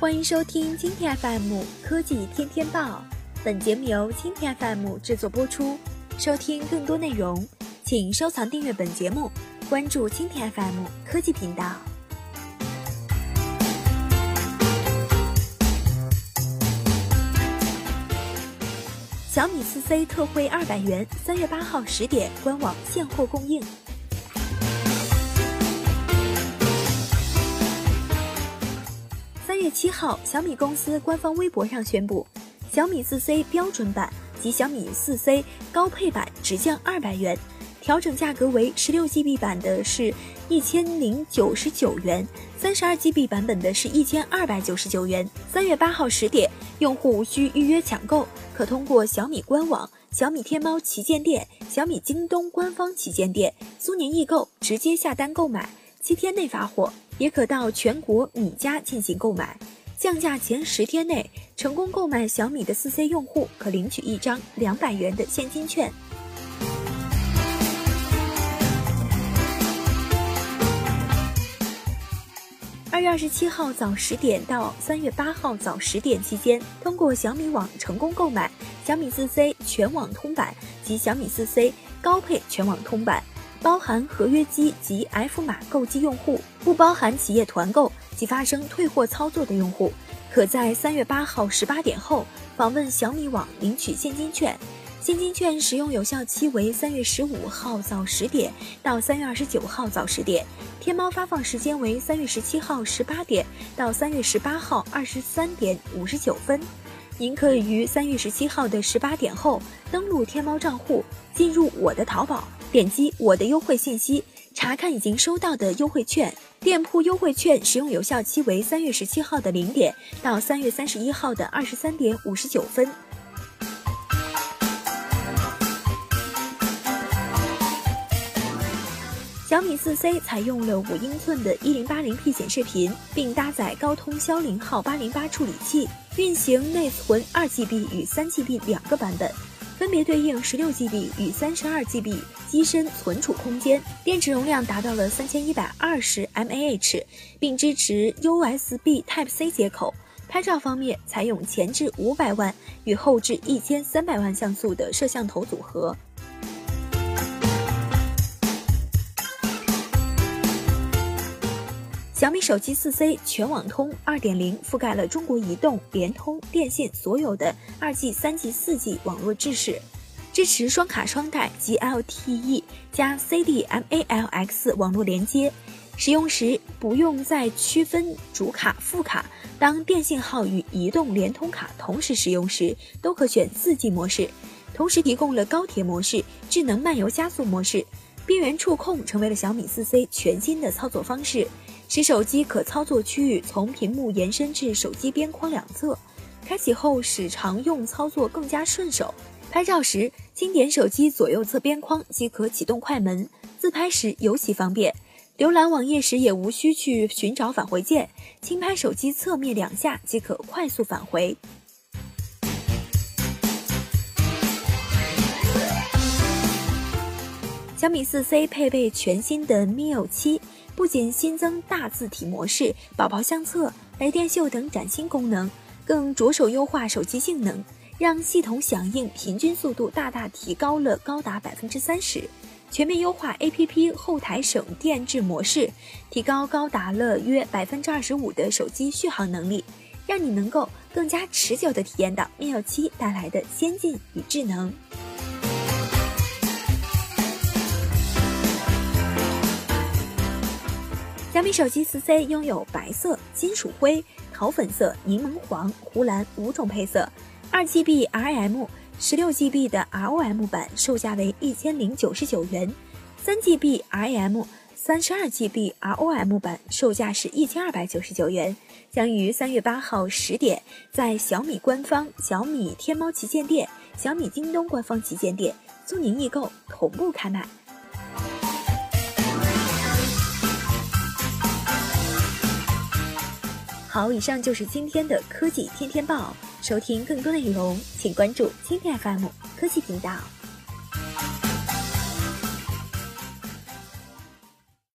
欢迎收听今天 FM 科技天天报，本节目由今天 FM 制作播出。收听更多内容，请收藏订阅本节目，关注今天 FM 科技频道。小米四 C 特惠二百元，三月八号十点官网现货供应。三月七号，小米公司官方微博上宣布，小米四 C 标准版及小米四 C 高配版直降二百元，调整价格为十六 GB 版的是一千零九十九元，三十二 GB 版本的是一千二百九十九元。三月八号十点，用户无需预约抢购，可通过小米官网、小米天猫旗舰店、小米京东官方旗舰店、苏宁易购直接下单购买，七天内发货。也可到全国米家进行购买，降价前十天内成功购买小米的四 C 用户可领取一张两百元的现金券。二月二十七号早十点到三月八号早十点期间，通过小米网成功购买小米四 C 全网通版及小米四 C 高配全网通版。包含合约机及 F 码购机用户，不包含企业团购及发生退货操作的用户，可在三月八号十八点后访问小米网领取现金券。现金券使用有效期为三月十五号早十点到三月二十九号早十点，天猫发放时间为三月十七号十八点到三月十八号二十三点五十九分。您可以于三月十七号的十八点后登录天猫账户，进入我的淘宝。点击我的优惠信息，查看已经收到的优惠券。店铺优惠券使用有效期为三月十七号的零点到三月三十一号的二十三点五十九分。小米四 C 采用了五英寸的一零八零 P 显示屏，并搭载高通骁龙号八零八处理器，运行内存二 GB 与三 GB 两个版本。分别对应十六 GB 与三十二 GB 机身存储空间，电池容量达到了三千一百二十 mAh，并支持 USB Type C 接口。拍照方面，采用前置五百万与后置一千三百万像素的摄像头组合。小米手机四 C 全网通二点零覆盖了中国移动、联通、电信所有的二 G、三 G、四 G 网络制式，支持双卡双待及 LTE 加 CDMA-L-X 网络连接。使用时不用再区分主卡、副卡。当电信号与移动、联通卡同时使用时，都可选四 G 模式。同时提供了高铁模式、智能漫游加速模式。边缘触控成为了小米四 C 全新的操作方式。使手机可操作区域从屏幕延伸至手机边框两侧，开启后使常用操作更加顺手。拍照时轻点手机左右侧边框即可启动快门，自拍时尤其方便。浏览网页时也无需去寻找返回键，轻拍手机侧面两下即可快速返回。小米四 C 配备全新的 MIUI 七。不仅新增大字体模式、宝宝相册、来电秀等崭新功能，更着手优化手机性能，让系统响应平均速度大大提高了高达百分之三十。全面优化 APP 后台省电制模式，提高高达了约百分之二十五的手机续航能力，让你能够更加持久地体验到 MIUI 七带来的先进与智能。小米手机四 C 拥有白色、金属灰、桃粉色、柠檬黄、湖蓝五种配色，二 GB RAM、十六 GB 的 ROM 版售价为一千零九十九元，三 GB RAM、三十二 GB ROM 版售价是一千二百九十九元，将于三月八号十点在小米官方、小米天猫旗舰店、小米京东官方旗舰店、苏宁易购同步开卖。好，以上就是今天的科技天天报。收听更多内容，请关注今天 FM 科技频道。